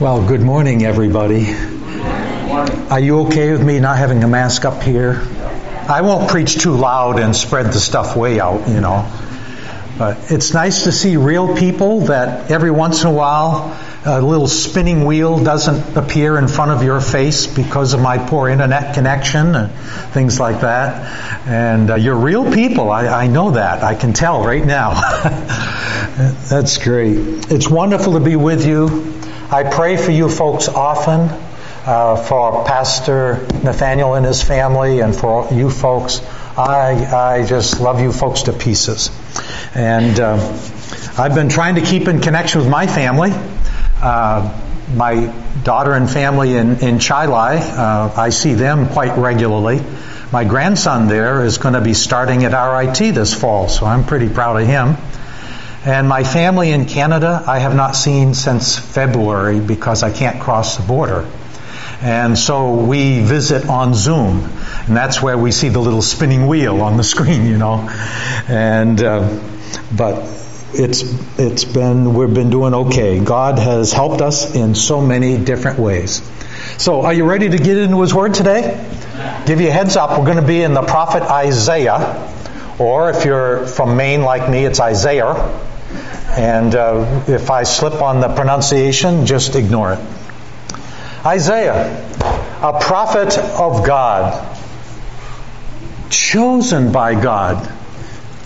Well, good morning, everybody. Are you okay with me not having a mask up here? I won't preach too loud and spread the stuff way out, you know. But it's nice to see real people that every once in a while a little spinning wheel doesn't appear in front of your face because of my poor internet connection and things like that. And uh, you're real people. I, I know that. I can tell right now. That's great. It's wonderful to be with you. I pray for you folks often, uh, for Pastor Nathaniel and his family, and for you folks. I, I just love you folks to pieces. And uh, I've been trying to keep in connection with my family. Uh, my daughter and family in, in Chili, uh, I see them quite regularly. My grandson there is going to be starting at RIT this fall, so I'm pretty proud of him. And my family in Canada, I have not seen since February because I can't cross the border. And so we visit on Zoom, and that's where we see the little spinning wheel on the screen, you know. And uh, but it's it's been we've been doing okay. God has helped us in so many different ways. So, are you ready to get into His Word today? Give you a heads up. We're going to be in the prophet Isaiah, or if you're from Maine like me, it's Isaiah. And uh, if I slip on the pronunciation, just ignore it. Isaiah, a prophet of God, chosen by God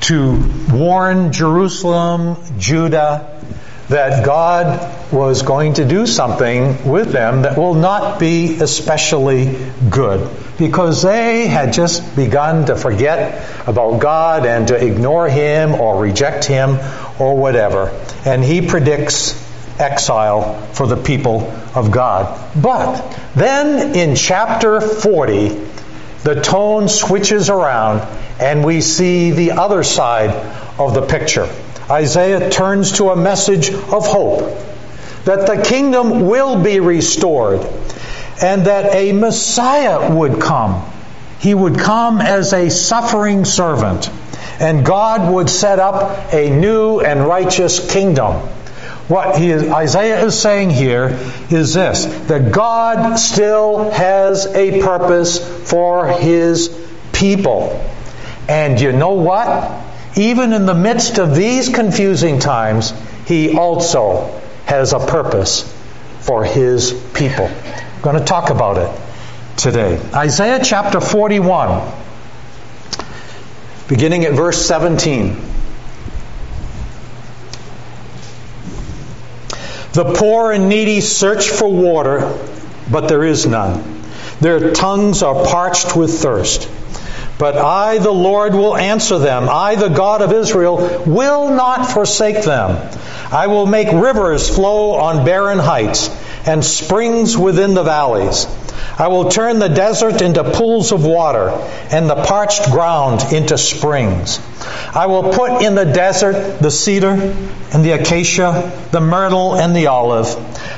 to warn Jerusalem, Judah, that God was going to do something with them that will not be especially good because they had just begun to forget about God and to ignore Him or reject Him or whatever. And He predicts exile for the people of God. But then in chapter 40, the tone switches around and we see the other side of the picture. Isaiah turns to a message of hope that the kingdom will be restored and that a Messiah would come. He would come as a suffering servant and God would set up a new and righteous kingdom. What he, Isaiah is saying here is this that God still has a purpose for his people. And you know what? even in the midst of these confusing times, he also has a purpose for his people. Going to talk about it today. Isaiah chapter 41, beginning at verse 17. The poor and needy search for water, but there is none. Their tongues are parched with thirst. But I, the Lord, will answer them. I, the God of Israel, will not forsake them. I will make rivers flow on barren heights and springs within the valleys. I will turn the desert into pools of water and the parched ground into springs. I will put in the desert the cedar and the acacia, the myrtle and the olive.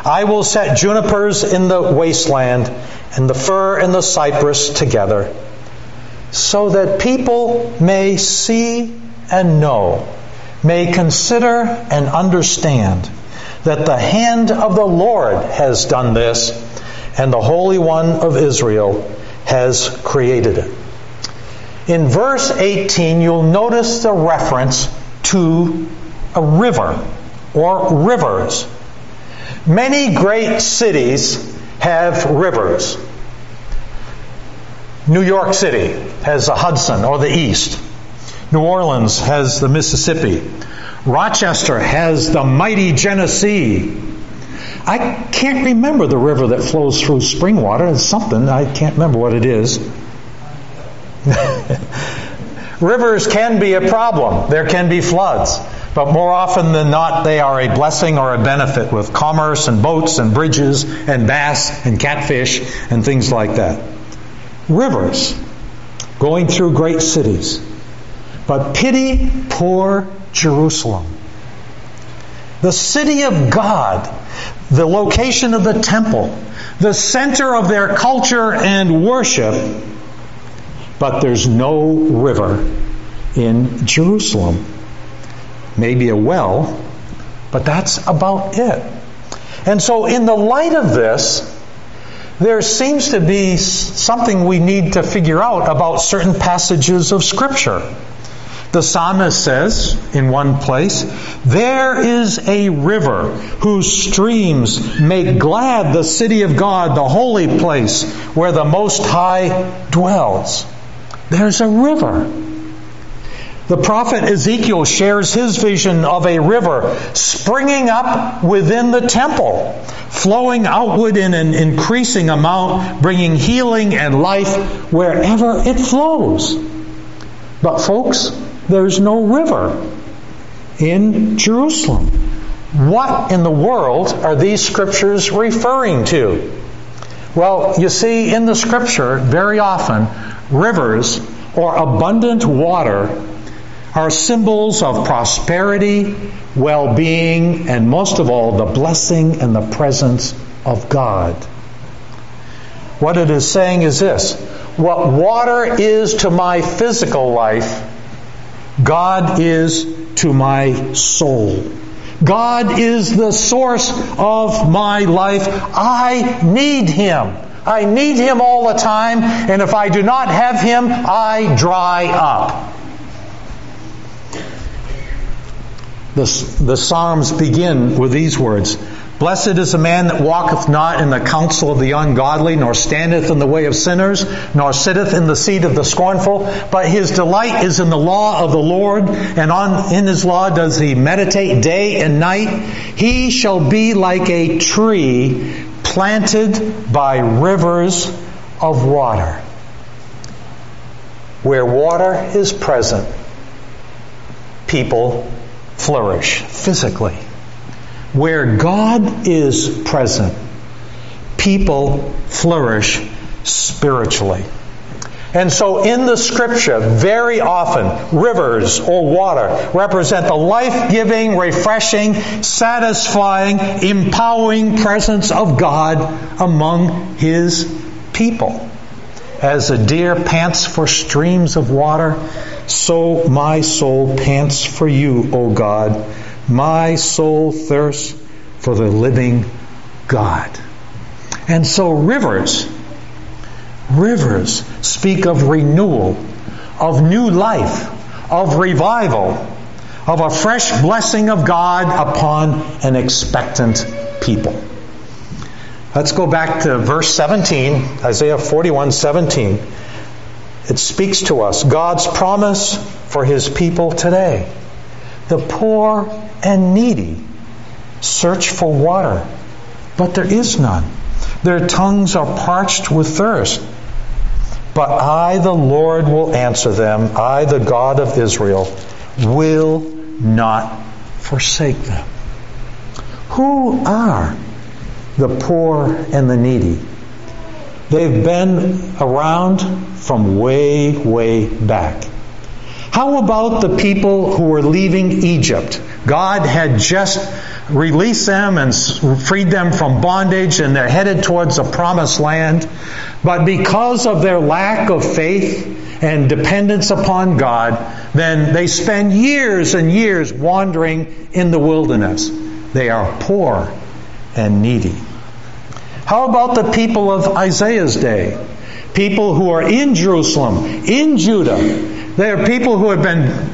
I will set junipers in the wasteland and the fir and the cypress together so that people may see and know, may consider and understand that the hand of the Lord has done this, and the Holy One of Israel has created it. In verse 18, you'll notice the reference to a river or rivers. Many great cities have rivers. New York City has the Hudson or the East. New Orleans has the Mississippi. Rochester has the mighty Genesee. I can't remember the river that flows through Springwater. It's something. I can't remember what it is. Rivers can be a problem. There can be floods. But more often than not, they are a blessing or a benefit with commerce and boats and bridges and bass and catfish and things like that rivers going through great cities. But pity poor Jerusalem. The city of God, the location of the temple, the center of their culture and worship, but there's no river in Jerusalem. Maybe a well, but that's about it. And so, in the light of this, there seems to be something we need to figure out about certain passages of Scripture. The psalmist says in one place, There is a river whose streams make glad the city of God, the holy place where the Most High dwells. There's a river. The prophet Ezekiel shares his vision of a river springing up within the temple, flowing outward in an increasing amount, bringing healing and life wherever it flows. But, folks, there's no river in Jerusalem. What in the world are these scriptures referring to? Well, you see, in the scripture, very often, rivers or abundant water are symbols of prosperity, well being, and most of all, the blessing and the presence of God. What it is saying is this what water is to my physical life, God is to my soul. God is the source of my life. I need Him. I need Him all the time, and if I do not have Him, I dry up. The, the Psalms begin with these words Blessed is the man that walketh not in the counsel of the ungodly, nor standeth in the way of sinners, nor sitteth in the seat of the scornful, but his delight is in the law of the Lord, and on in his law does he meditate day and night. He shall be like a tree planted by rivers of water. Where water is present, people flourish physically. Where God is present, people flourish spiritually. And so in the scripture, very often, rivers or water represent the life giving, refreshing, satisfying, empowering presence of God among His people. As a deer pants for streams of water, so my soul pants for you, O God. My soul thirsts for the living God. And so rivers, rivers speak of renewal, of new life, of revival, of a fresh blessing of God upon an expectant people. Let's go back to verse 17, Isaiah 41 17. It speaks to us God's promise for his people today. The poor and needy search for water, but there is none. Their tongues are parched with thirst. But I, the Lord, will answer them. I, the God of Israel, will not forsake them. Who are the poor and the needy? They've been around from way, way back. How about the people who were leaving Egypt? God had just released them and freed them from bondage and they're headed towards the promised land. But because of their lack of faith and dependence upon God, then they spend years and years wandering in the wilderness. They are poor and needy. How about the people of Isaiah's day? People who are in Jerusalem, in Judah. They are people who have been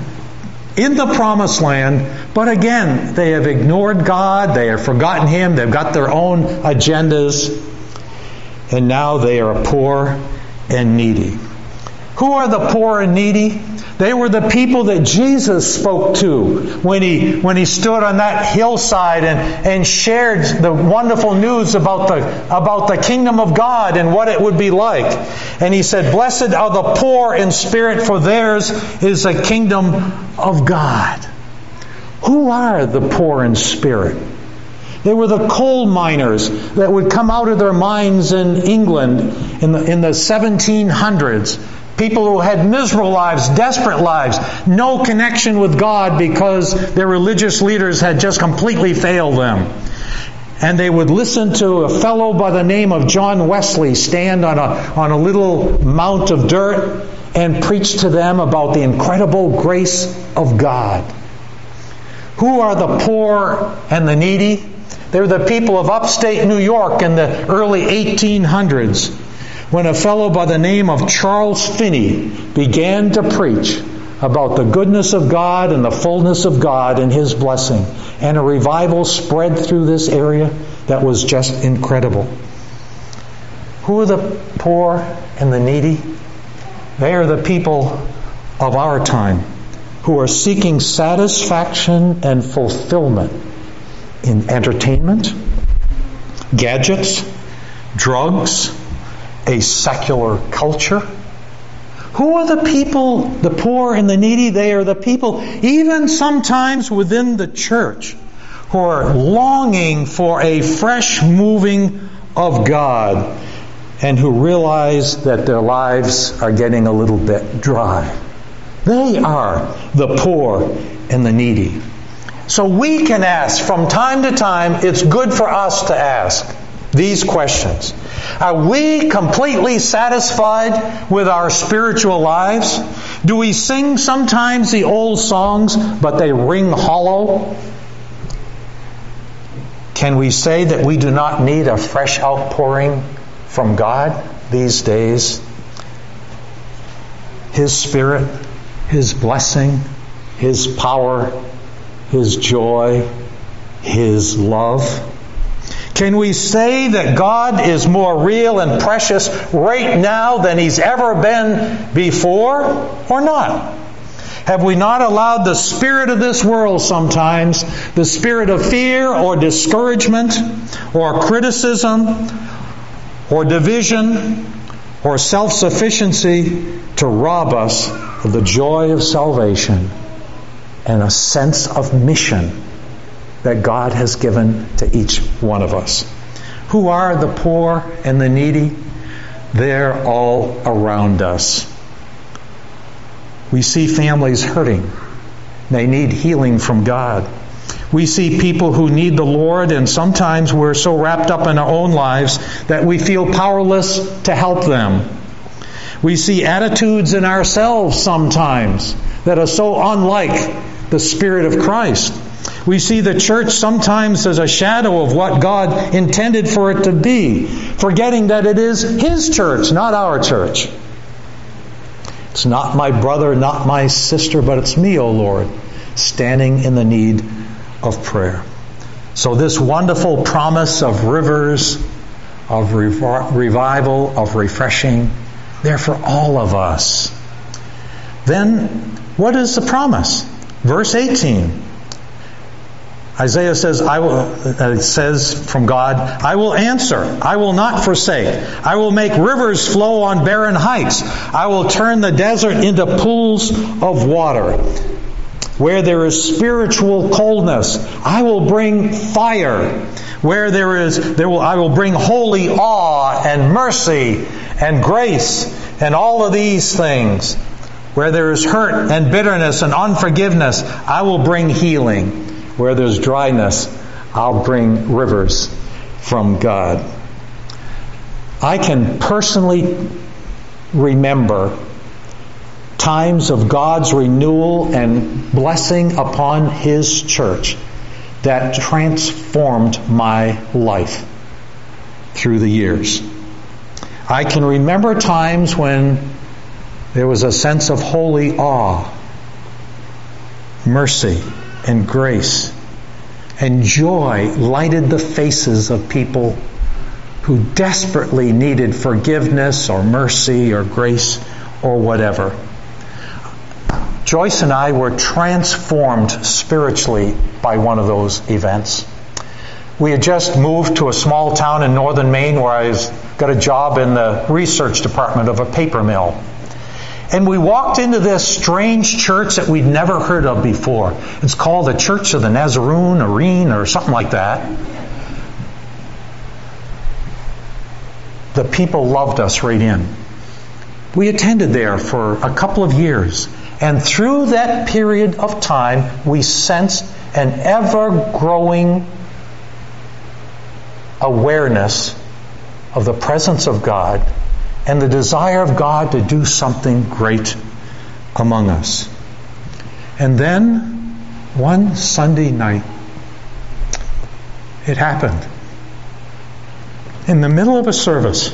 in the promised land, but again, they have ignored God, they have forgotten Him, they've got their own agendas, and now they are poor and needy. Who are the poor and needy? They were the people that Jesus spoke to when he, when he stood on that hillside and, and shared the wonderful news about the, about the kingdom of God and what it would be like. And he said, Blessed are the poor in spirit, for theirs is the kingdom of God. Who are the poor in spirit? They were the coal miners that would come out of their mines in England in the, in the 1700s People who had miserable lives, desperate lives, no connection with God because their religious leaders had just completely failed them. And they would listen to a fellow by the name of John Wesley stand on a, on a little mount of dirt and preach to them about the incredible grace of God. Who are the poor and the needy? They're the people of upstate New York in the early 1800s when a fellow by the name of Charles Finney began to preach about the goodness of God and the fullness of God and His blessing. And a revival spread through this area that was just incredible. Who are the poor and the needy? They are the people of our time who are seeking satisfaction and fulfillment in entertainment, gadgets, drugs, a secular culture. Who are the people, the poor and the needy? They are the people, even sometimes within the church, who are longing for a fresh moving of God and who realize that their lives are getting a little bit dry. They are the poor and the needy. So we can ask from time to time, it's good for us to ask these questions. Are we completely satisfied with our spiritual lives? Do we sing sometimes the old songs, but they ring hollow? Can we say that we do not need a fresh outpouring from God these days? His Spirit, His blessing, His power, His joy, His love? Can we say that God is more real and precious right now than He's ever been before or not? Have we not allowed the spirit of this world sometimes, the spirit of fear or discouragement or criticism or division or self sufficiency to rob us of the joy of salvation and a sense of mission that God has given to each one of us. Who are the poor and the needy? They're all around us. We see families hurting. They need healing from God. We see people who need the Lord, and sometimes we're so wrapped up in our own lives that we feel powerless to help them. We see attitudes in ourselves sometimes that are so unlike the Spirit of Christ. We see the church sometimes as a shadow of what God intended for it to be, forgetting that it is His church, not our church. It's not my brother, not my sister, but it's me, O Lord, standing in the need of prayer. So, this wonderful promise of rivers, of revival, of refreshing, they're for all of us. Then, what is the promise? Verse 18. Isaiah says, I will, uh, says from God, I will answer. I will not forsake. I will make rivers flow on barren heights. I will turn the desert into pools of water. Where there is spiritual coldness, I will bring fire. Where there is, there will, I will bring holy awe and mercy and grace and all of these things. Where there is hurt and bitterness and unforgiveness, I will bring healing. Where there's dryness, I'll bring rivers from God. I can personally remember times of God's renewal and blessing upon His church that transformed my life through the years. I can remember times when there was a sense of holy awe, mercy, and grace and joy lighted the faces of people who desperately needed forgiveness or mercy or grace or whatever. Joyce and I were transformed spiritually by one of those events. We had just moved to a small town in northern Maine where I got a job in the research department of a paper mill. And we walked into this strange church that we'd never heard of before. It's called the Church of the Nazarene, Arene, or something like that. The people loved us right in. We attended there for a couple of years. And through that period of time, we sensed an ever growing awareness of the presence of God and the desire of God to do something great among us. And then, one Sunday night, It happened. In the middle of a service,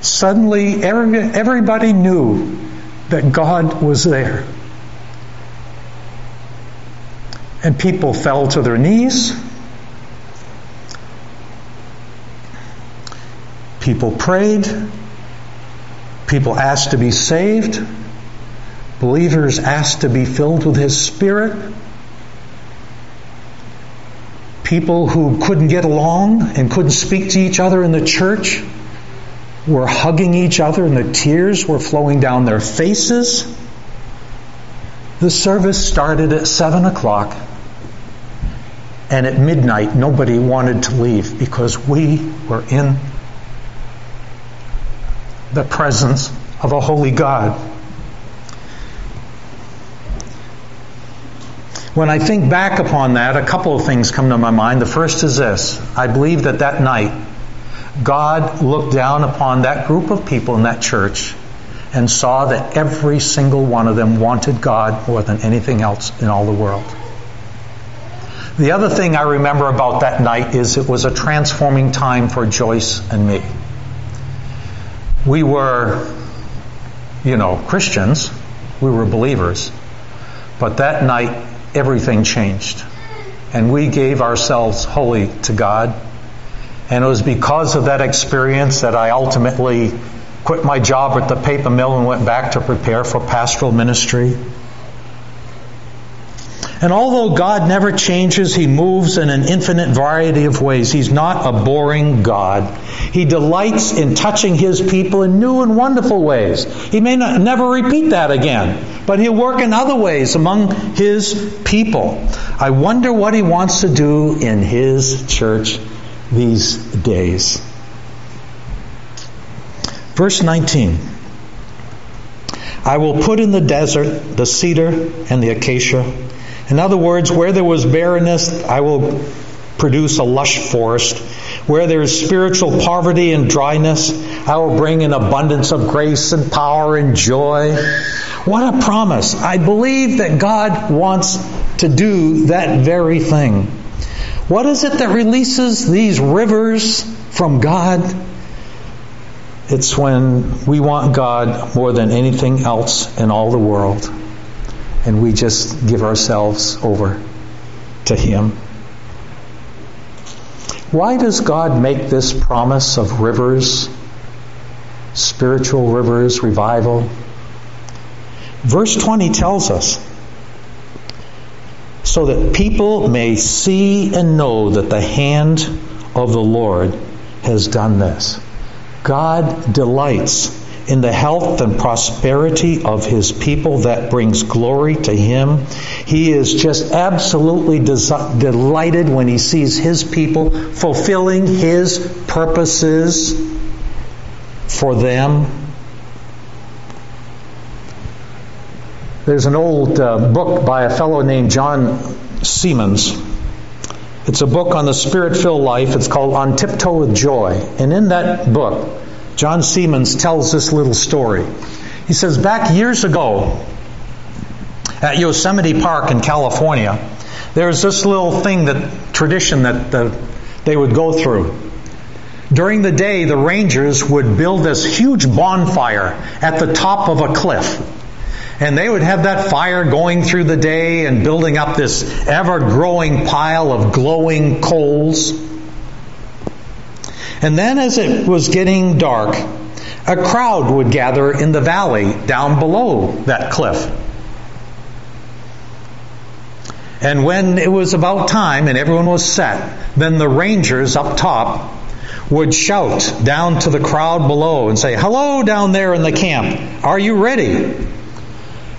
suddenly everybody knew that God was there. And people fell to their knees. People prayed. People asked to be saved. Believers asked to be filled with His Spirit. People who couldn't get along and couldn't speak to each other in the church were hugging each other and the tears were flowing down their faces. The service started at 7 o'clock, and at midnight, nobody wanted to leave because we were in the presence of a holy God. When I think back upon that, a couple of things come to my mind. The first is this I believe that that night, God looked down upon that group of people in that church and saw that every single one of them wanted God more than anything else in all the world. The other thing I remember about that night is it was a transforming time for Joyce and me. We were, you know, Christians, we were believers, but that night everything changed. And we gave ourselves wholly to God. And it was because of that experience that I ultimately quit my job at the paper mill and went back to prepare for pastoral ministry. And although God never changes, He moves in an infinite variety of ways. He's not a boring God. He delights in touching His people in new and wonderful ways. He may not, never repeat that again, but He'll work in other ways among His people. I wonder what He wants to do in His church these days. Verse 19. I will put in the desert the cedar and the acacia in other words, where there was barrenness, I will produce a lush forest. Where there is spiritual poverty and dryness, I will bring an abundance of grace and power and joy. What a promise. I believe that God wants to do that very thing. What is it that releases these rivers from God? It's when we want God more than anything else in all the world and we just give ourselves over to Him. Why does God make this promise of rivers, spiritual rivers, revival? Verse 20 tells us so that people may see and know that the hand of the Lord has done this. God delights in the health and prosperity of his people that brings glory to him. He is just absolutely delighted when he sees his people fulfilling his purposes for them. There's an old uh, book by a fellow named John Seamands. It's a book on the spirit filled life. It's called On Tiptoe with Joy. And in that book, John Seamands tells this little story. He says, back years ago at Yosemite Park in California, there was this little thing that tradition that the, they would go through. During the day, the rangers would build this huge bonfire at the top of a cliff. And they would have that fire going through the day and building up this ever growing pile of glowing coals. And then as it was getting dark, a crowd would gather in the valley down below that cliff. And when it was about time and everyone was set, then the rangers up top would shout down to the crowd below and say, Hello down there in the camp. Are you ready?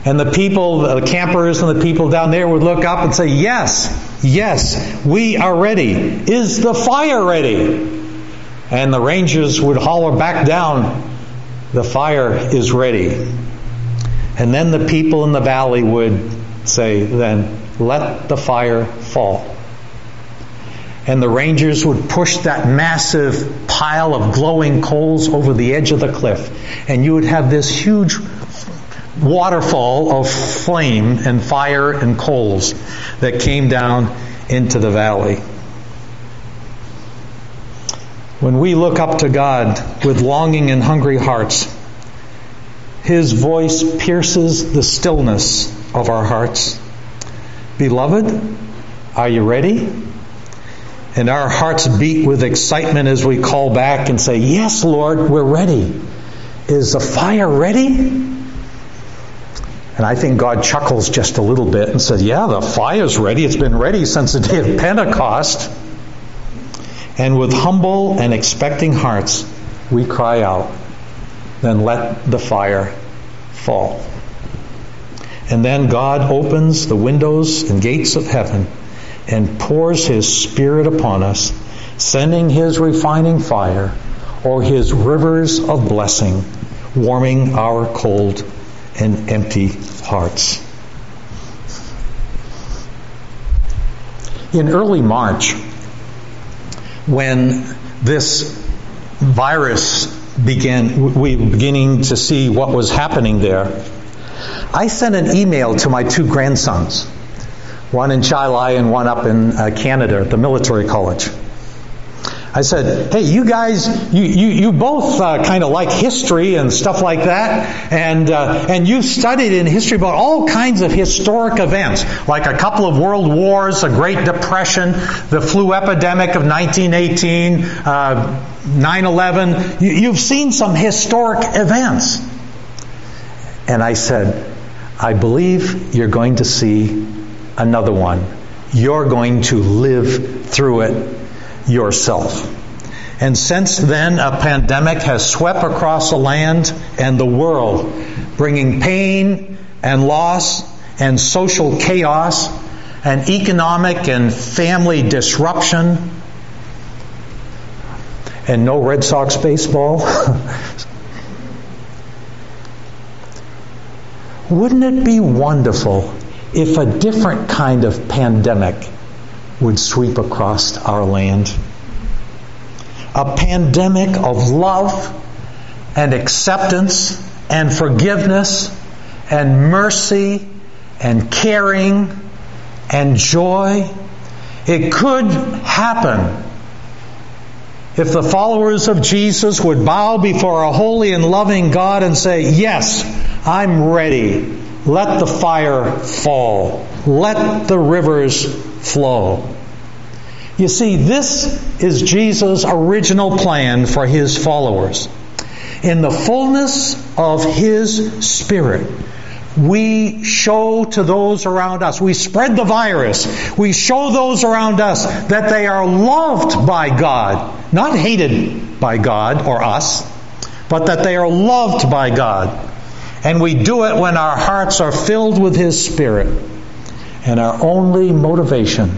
And the people, the campers and the people down there would look up and say, Yes, yes, we are ready. Is the fire ready? And the rangers would holler back down, the fire is ready. And then the people in the valley would say, then let the fire fall. And the rangers would push that massive pile of glowing coals over the edge of the cliff. And you would have this huge waterfall of flame and fire and coals that came down into the valley. When we look up to God with longing and hungry hearts, His voice pierces the stillness of our hearts. Beloved, are you ready? And our hearts beat with excitement as we call back and say, Yes, Lord, we're ready. Is the fire ready? And I think God chuckles just a little bit and says, Yeah, the fire's ready. It's been ready since the day of Pentecost. And with humble and expecting hearts, we cry out, Then let the fire fall. And then God opens the windows and gates of heaven and pours His Spirit upon us, sending His refining fire or His rivers of blessing, warming our cold and empty hearts. In early March, when this virus began, we were beginning to see what was happening there, I sent an email to my two grandsons, one in Chili and one up in uh, Canada at the military college. I said, hey, you guys, you, you, you both uh, kind of like history and stuff like that, and, uh, and you've studied in history about all kinds of historic events, like a couple of world wars, a Great Depression, the flu epidemic of 1918, uh, 9-11. You, you've seen some historic events. And I said, I believe you're going to see another one. You're going to live through it yourself. And since then, a pandemic has swept across the land and the world, bringing pain and loss and social chaos and economic and family disruption. And no Red Sox baseball. Wouldn't it be wonderful if a different kind of pandemic would sweep across our land. A pandemic of love and acceptance and forgiveness and mercy and caring and joy. It could happen if the followers of Jesus would bow before a holy and loving God and say, Yes, I'm ready. Let the fire fall. Let the rivers flow. You see, this is Jesus' original plan for his followers. In the fullness of his Spirit, we show to those around us, we spread the virus, we show those around us that they are loved by God, not hated by God or us, but that they are loved by God. And we do it when our hearts are filled with His Spirit. And our only motivation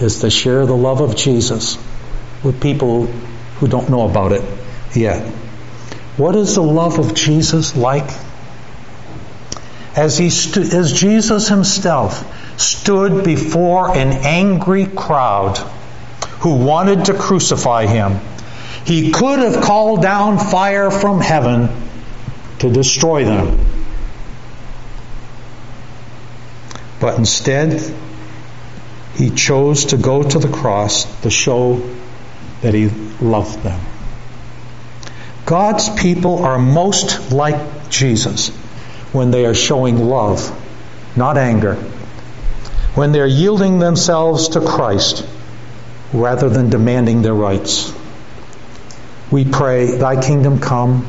is to share the love of Jesus with people who don't know about it yet. What is the love of Jesus like? As he stu- as Jesus himself stood before an angry crowd who wanted to crucify him, he could have called down fire from heaven to destroy them. But instead, he chose to go to the cross to show that he loved them. God's people are most like Jesus when they are showing love, not anger. When they're yielding themselves to Christ rather than demanding their rights. We pray, Thy kingdom come,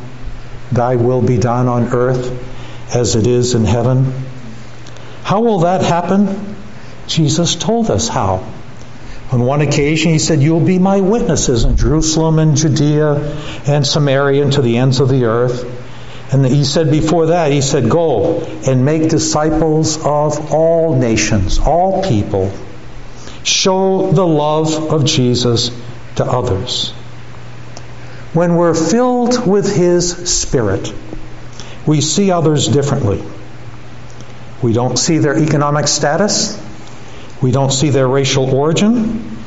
Thy will be done on earth as it is in heaven. How will that happen? Jesus told us how. On one occasion, he said, You'll be my witnesses in Jerusalem and Judea and Samaria and to the ends of the earth. And he said before that, he said, Go and make disciples of all nations, all people. Show the love of Jesus to others. When we're filled with His Spirit, we see others differently. We don't see their economic status. We don't see their racial origin.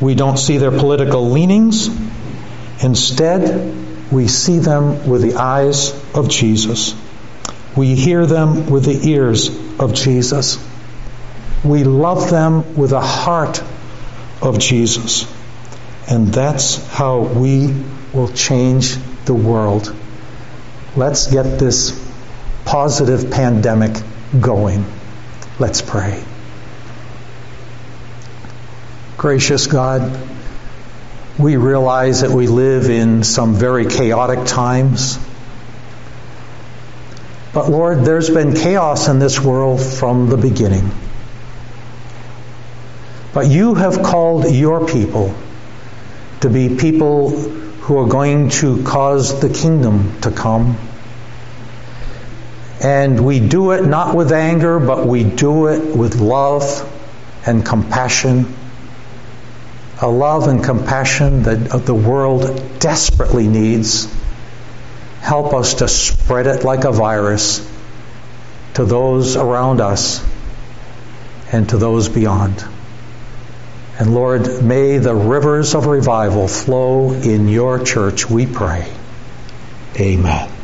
We don't see their political leanings. Instead, we see them with the eyes of Jesus. We hear them with the ears of Jesus. We love them with a heart of Jesus. And that's how we will change the world. Let's get this positive pandemic going. Let's pray. Gracious God, we realize that we live in some very chaotic times. But Lord, there's been chaos in this world from the beginning. But you have called your people to be people who are going to cause the kingdom to come. And we do it not with anger, but we do it with love and compassion. A love and compassion that the world desperately needs. Help us to spread it like a virus to those around us and to those beyond. And Lord, may the rivers of revival flow in your church, we pray. Amen.